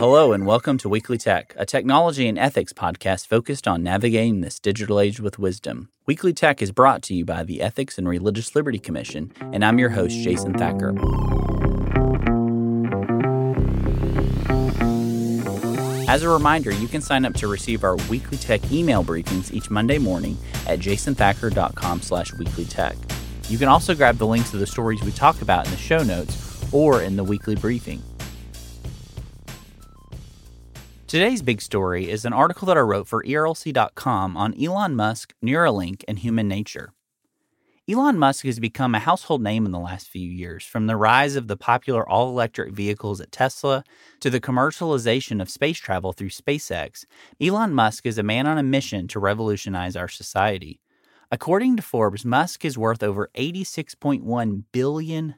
Hello, and welcome to Weekly Tech, a technology and ethics podcast focused on navigating this digital age with wisdom. Weekly Tech is brought to you by the Ethics and Religious Liberty Commission, and I'm your host, Jason Thacker. As a reminder, you can sign up to receive our weekly tech email briefings each Monday morning at jasonthacker.com slash weeklytech. You can also grab the links to the stories we talk about in the show notes or in the weekly briefing. Today's big story is an article that I wrote for ERLC.com on Elon Musk, Neuralink, and human nature. Elon Musk has become a household name in the last few years, from the rise of the popular all electric vehicles at Tesla to the commercialization of space travel through SpaceX. Elon Musk is a man on a mission to revolutionize our society. According to Forbes, Musk is worth over $86.1 billion,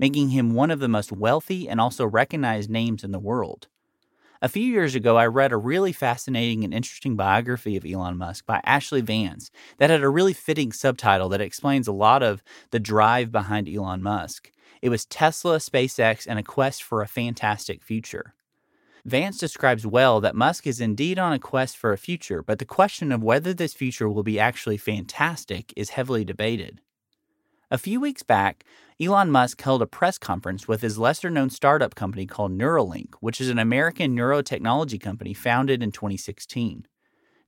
making him one of the most wealthy and also recognized names in the world. A few years ago, I read a really fascinating and interesting biography of Elon Musk by Ashlee Vance that had a really fitting subtitle that explains a lot of the drive behind Elon Musk. It was Tesla, SpaceX, and a quest for a fantastic future. Vance describes well that Musk is indeed on a quest for a future, but the question of whether this future will be actually fantastic is heavily debated. A few weeks back, Elon Musk held a press conference with his lesser known startup company called Neuralink, which is an American neurotechnology company founded in 2016.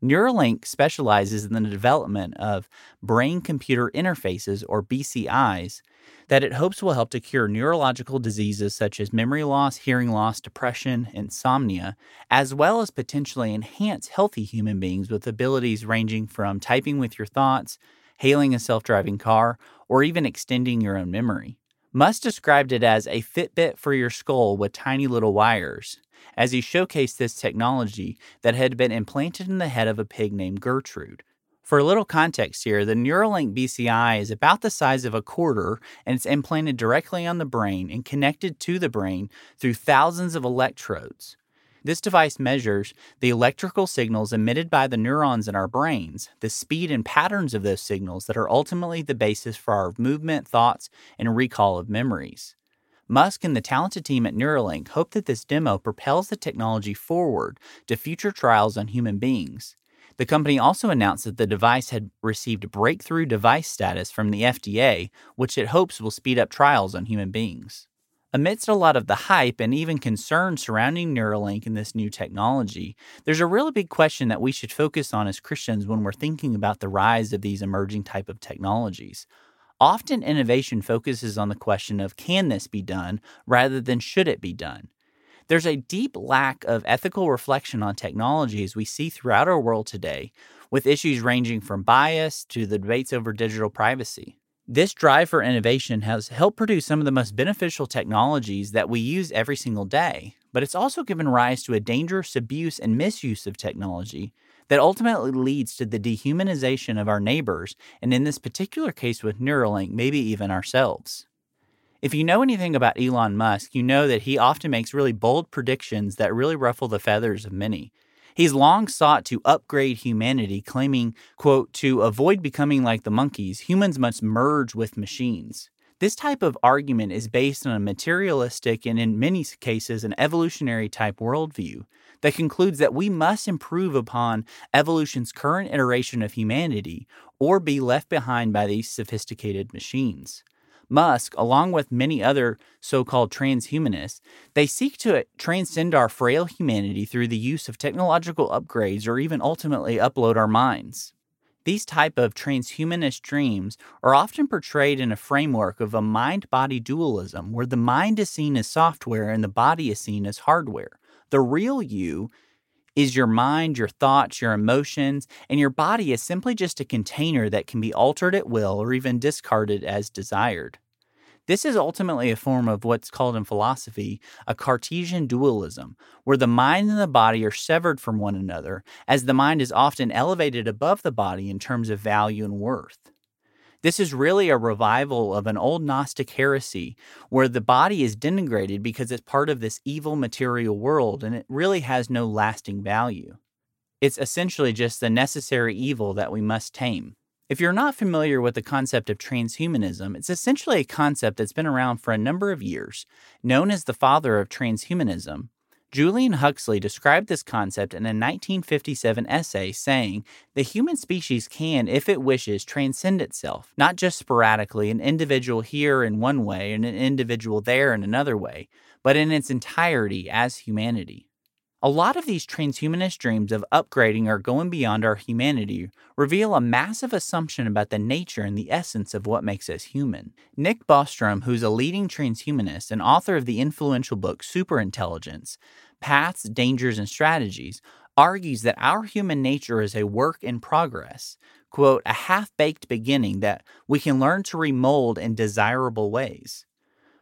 Neuralink specializes in the development of brain computer interfaces, or BCIs, that it hopes will help to cure neurological diseases such as memory loss, hearing loss, depression, insomnia, as well as potentially enhance healthy human beings with abilities ranging from typing with your thoughts hailing a self driving car, or even extending your own memory. Musk described it as a Fitbit for your skull with tiny little wires, as he showcased this technology that had been implanted in the head of a pig named Gertrude. For a little context here, the Neuralink BCI is about the size of a quarter and it's implanted directly on the brain and connected to the brain through thousands of electrodes. This device measures the electrical signals emitted by the neurons in our brains, the speed and patterns of those signals that are ultimately the basis for our movement, thoughts, and recall of memories. Musk and the talented team at Neuralink hope that this demo propels the technology forward to future trials on human beings. The company also announced that the device had received breakthrough device status from the FDA, which it hopes will speed up trials on human beings. Amidst a lot of the hype and even concern surrounding Neuralink and this new technology, there's a really big question that we should focus on as Christians when we're thinking about the rise of these emerging type of technologies. Often innovation focuses on the question of can this be done rather than should it be done. There's a deep lack of ethical reflection on technology as we see throughout our world today, with issues ranging from bias to the debates over digital privacy. This drive for innovation has helped produce some of the most beneficial technologies that we use every single day, but it's also given rise to a dangerous abuse and misuse of technology that ultimately leads to the dehumanization of our neighbors, and in this particular case with Neuralink, maybe even ourselves. If you know anything about Elon Musk, you know that he often makes really bold predictions that really ruffle the feathers of many. He's long sought to upgrade humanity, claiming, quote, to avoid becoming like the monkeys, humans must merge with machines. This type of argument is based on a materialistic and, in many cases, an evolutionary type worldview that concludes that we must improve upon evolution's current iteration of humanity or be left behind by these sophisticated machines. Musk, along with many other so called transhumanists, they seek to transcend our frail humanity through the use of technological upgrades or even ultimately upload our minds. These type of transhumanist dreams are often portrayed in a framework of a mind-body dualism where the mind is seen as software and the body is seen as hardware. The real you is your mind, your thoughts, your emotions, and your body is simply just a container that can be altered at will or even discarded as desired. This is ultimately a form of what's called in philosophy a Cartesian dualism, where the mind and the body are severed from one another, as the mind is often elevated above the body in terms of value and worth. This is really a revival of an old Gnostic heresy where the body is denigrated because it's part of this evil material world and it really has no lasting value. It's essentially just the necessary evil that we must tame. If you're not familiar with the concept of transhumanism, it's essentially a concept that's been around for a number of years, known as the father of transhumanism. Julian Huxley described this concept in a 1957 essay, saying, The human species can, if it wishes, transcend itself, not just sporadically, an individual here in one way and an individual there in another way, but in its entirety as humanity. A lot of these transhumanist dreams of upgrading or going beyond our humanity reveal a massive assumption about the nature and the essence of what makes us human. Nick Bostrom, who's a leading transhumanist and author of the influential book Superintelligence Paths, Dangers, and Strategies, argues that our human nature is a work in progress, quote, a half baked beginning that we can learn to remold in desirable ways.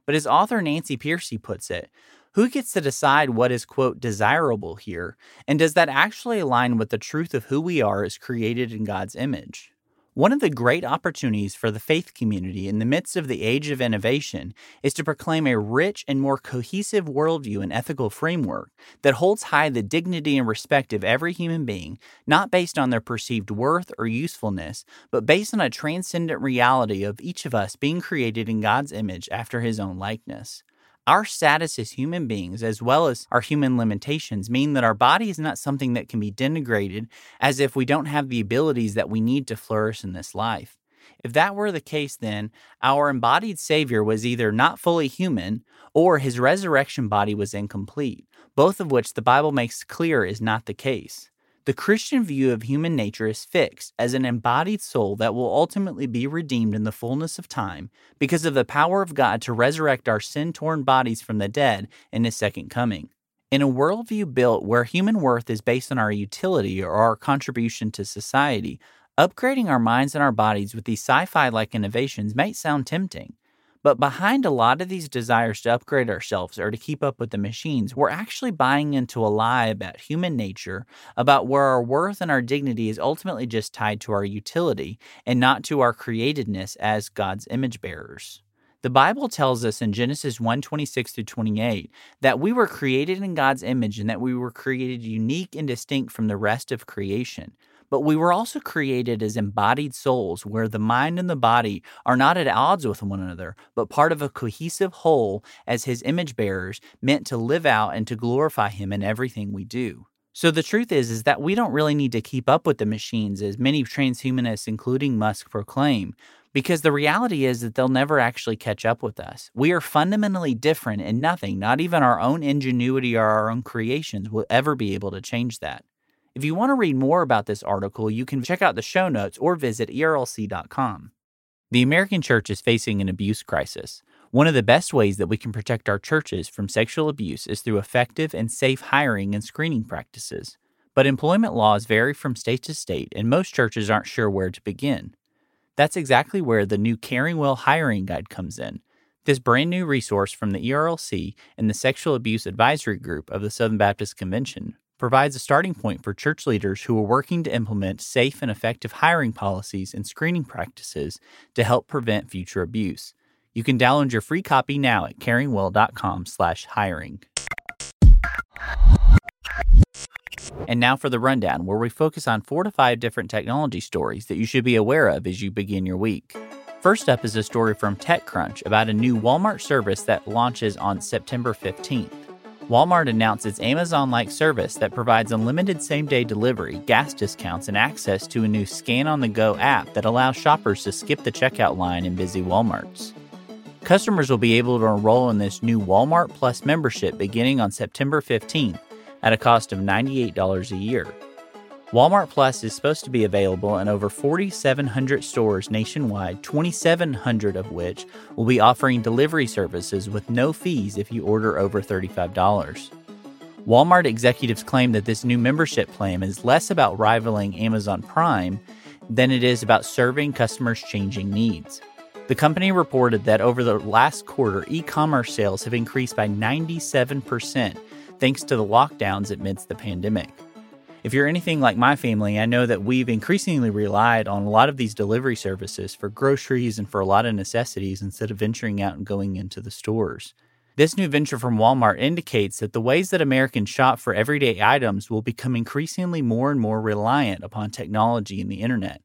But as author Nancy Pearcey puts it, who gets to decide what is, quote, desirable here? And does that actually align with the truth of who we are as created in God's image? One of the great opportunities for the faith community in the midst of the age of innovation is to proclaim a rich and more cohesive worldview and ethical framework that holds high the dignity and respect of every human being, not based on their perceived worth or usefulness, but based on a transcendent reality of each of us being created in God's image after his own likeness. Our status as human beings, as well as our human limitations, mean that our body is not something that can be denigrated as if we don't have the abilities that we need to flourish in this life. If that were the case, then our embodied Savior was either not fully human or his resurrection body was incomplete, both of which the Bible makes clear is not the case. The Christian view of human nature is fixed as an embodied soul that will ultimately be redeemed in the fullness of time because of the power of God to resurrect our sin torn bodies from the dead in His second coming. In a worldview built where human worth is based on our utility or our contribution to society, upgrading our minds and our bodies with these sci fi like innovations might sound tempting. But behind a lot of these desires to upgrade ourselves or to keep up with the machines, we're actually buying into a lie about human nature, about where our worth and our dignity is ultimately just tied to our utility and not to our createdness as God's image bearers. The Bible tells us in Genesis 1 26 through 28 that we were created in God's image and that we were created unique and distinct from the rest of creation. But we were also created as embodied souls where the mind and the body are not at odds with one another, but part of a cohesive whole as his image bearers, meant to live out and to glorify him in everything we do. So the truth is is that we don't really need to keep up with the machines as many transhumanists including Musk proclaim because the reality is that they'll never actually catch up with us. We are fundamentally different and nothing, not even our own ingenuity or our own creations will ever be able to change that. If you want to read more about this article, you can check out the show notes or visit ERLC.com. The American church is facing an abuse crisis. One of the best ways that we can protect our churches from sexual abuse is through effective and safe hiring and screening practices. But employment laws vary from state to state, and most churches aren't sure where to begin. That's exactly where the new Caring Well Hiring Guide comes in. This brand new resource from the ERLC and the Sexual Abuse Advisory Group of the Southern Baptist Convention provides a starting point for church leaders who are working to implement safe and effective hiring policies and screening practices to help prevent future abuse. You can download your free copy now at caringwell.com/hiring. And now for the rundown, where we focus on four to five different technology stories that you should be aware of as you begin your week. First up is a story from TechCrunch about a new Walmart service that launches on September 15th. Walmart announced its Amazon like service that provides unlimited same day delivery, gas discounts, and access to a new scan on the go app that allows shoppers to skip the checkout line in busy Walmarts. Customers will be able to enroll in this new Walmart Plus membership beginning on September 15th at a cost of $98 a year. Walmart Plus is supposed to be available in over 4,700 stores nationwide, 2,700 of which will be offering delivery services with no fees if you order over $35. Walmart executives claim that this new membership plan is less about rivaling Amazon Prime than it is about serving customers' changing needs. The company reported that over the last quarter, e commerce sales have increased by 97% thanks to the lockdowns amidst the pandemic. If you're anything like my family, I know that we've increasingly relied on a lot of these delivery services for groceries and for a lot of necessities instead of venturing out and going into the stores. This new venture from Walmart indicates that the ways that Americans shop for everyday items will become increasingly more and more reliant upon technology and the internet.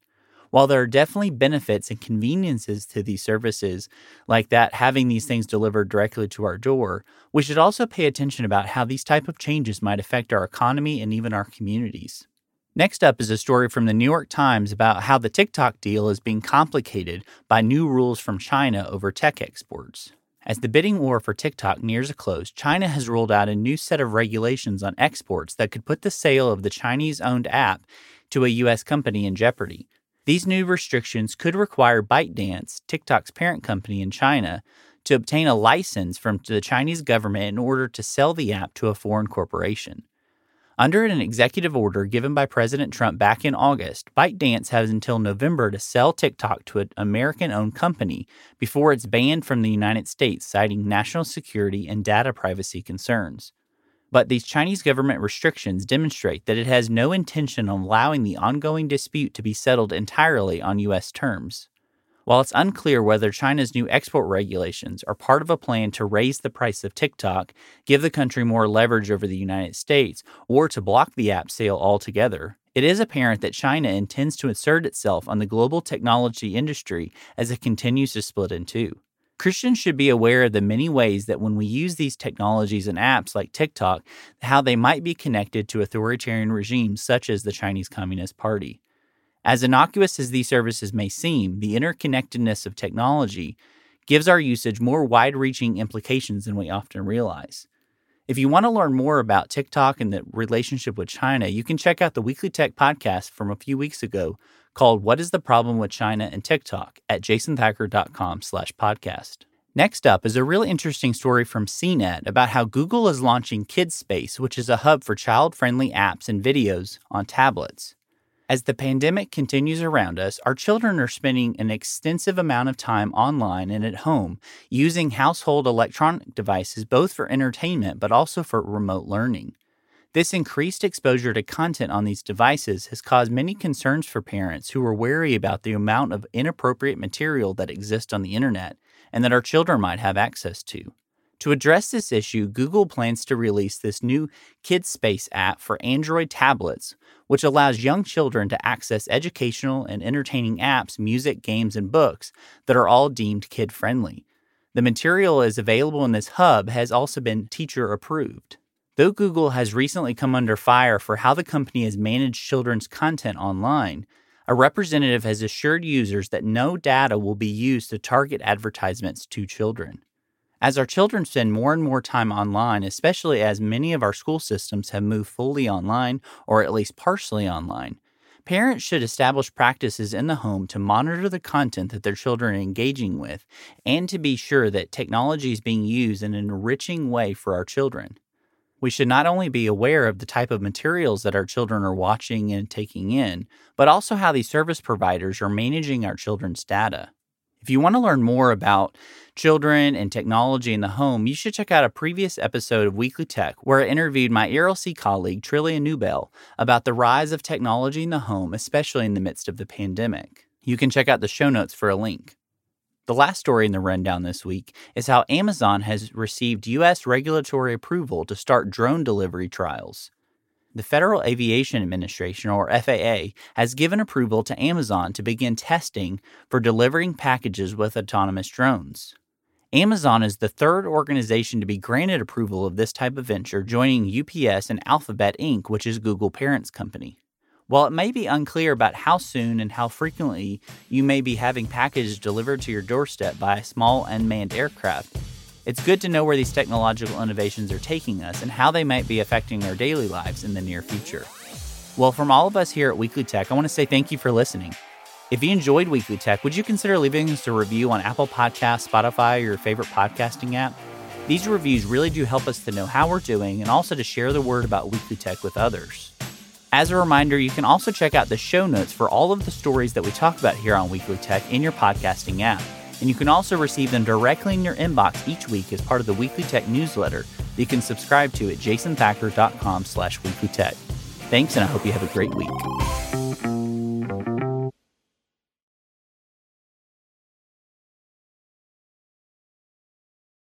While there are definitely benefits and conveniences to these services, like that having these things delivered directly to our door, we should also pay attention about how these type of changes might affect our economy and even our communities. Next up is a story from the New York Times about how the TikTok deal is being complicated by new rules from China over tech exports. As the bidding war for TikTok nears a close, China has rolled out a new set of regulations on exports that could put the sale of the Chinese owned app to a U.S. company in jeopardy. These new restrictions could require ByteDance, TikTok's parent company in China, to obtain a license from the Chinese government in order to sell the app to a foreign corporation. Under an executive order given by President Trump back in August, ByteDance has until November to sell TikTok to an American owned company before it's banned from the United States, citing national security and data privacy concerns. But these Chinese government restrictions demonstrate that it has no intention of allowing the ongoing dispute to be settled entirely on U.S. terms. While it's unclear whether China's new export regulations are part of a plan to raise the price of TikTok, give the country more leverage over the United States, or to block the app sale altogether, it is apparent that China intends to assert itself on the global technology industry as it continues to split in two. Christians should be aware of the many ways that when we use these technologies and apps like TikTok, how they might be connected to authoritarian regimes such as the Chinese Communist Party. As innocuous as these services may seem, the interconnectedness of technology gives our usage more wide reaching implications than we often realize. If you want to learn more about TikTok and the relationship with China, you can check out the Weekly Tech podcast from a few weeks ago called What is the Problem with China and TikTok at jasonthacker.com slash podcast. Next up is a really interesting story from CNET about how Google is launching Kids Space, which is a hub for child friendly apps and videos on tablets. As the pandemic continues around us, our children are spending an extensive amount of time online and at home using household electronic devices both for entertainment but also for remote learning. This increased exposure to content on these devices has caused many concerns for parents who are wary about the amount of inappropriate material that exists on the internet and that our children might have access to. To address this issue, Google plans to release this new Kids Space app for Android tablets, which allows young children to access educational and entertaining apps, music, games, and books that are all deemed kid friendly. The material is available in this hub has also been teacher approved. Though Google has recently come under fire for how the company has managed children's content online, a representative has assured users that no data will be used to target advertisements to children. As our children spend more and more time online, especially as many of our school systems have moved fully online or at least partially online, parents should establish practices in the home to monitor the content that their children are engaging with and to be sure that technology is being used in an enriching way for our children. We should not only be aware of the type of materials that our children are watching and taking in, but also how these service providers are managing our children's data. If you want to learn more about children and technology in the home, you should check out a previous episode of Weekly Tech where I interviewed my ERLC colleague Trillia Newbell about the rise of technology in the home, especially in the midst of the pandemic. You can check out the show notes for a link. The last story in the rundown this week is how Amazon has received U.S. regulatory approval to start drone delivery trials. The Federal Aviation Administration, or FAA, has given approval to Amazon to begin testing for delivering packages with autonomous drones. Amazon is the third organization to be granted approval of this type of venture, joining UPS and Alphabet Inc., which is Google parent's company. While it may be unclear about how soon and how frequently you may be having packages delivered to your doorstep by a small unmanned aircraft, it's good to know where these technological innovations are taking us and how they might be affecting our daily lives in the near future. Well, from all of us here at Weekly Tech, I want to say thank you for listening. If you enjoyed Weekly Tech, would you consider leaving us a review on Apple Podcasts, Spotify, or your favorite podcasting app? These reviews really do help us to know how we're doing and also to share the word about Weekly Tech with others. As a reminder, you can also check out the show notes for all of the stories that we talk about here on Weekly Tech in your podcasting app. And you can also receive them directly in your inbox each week as part of the Weekly Tech newsletter that you can subscribe to at jasonthacker.com slash weeklytech. Thanks, and I hope you have a great week.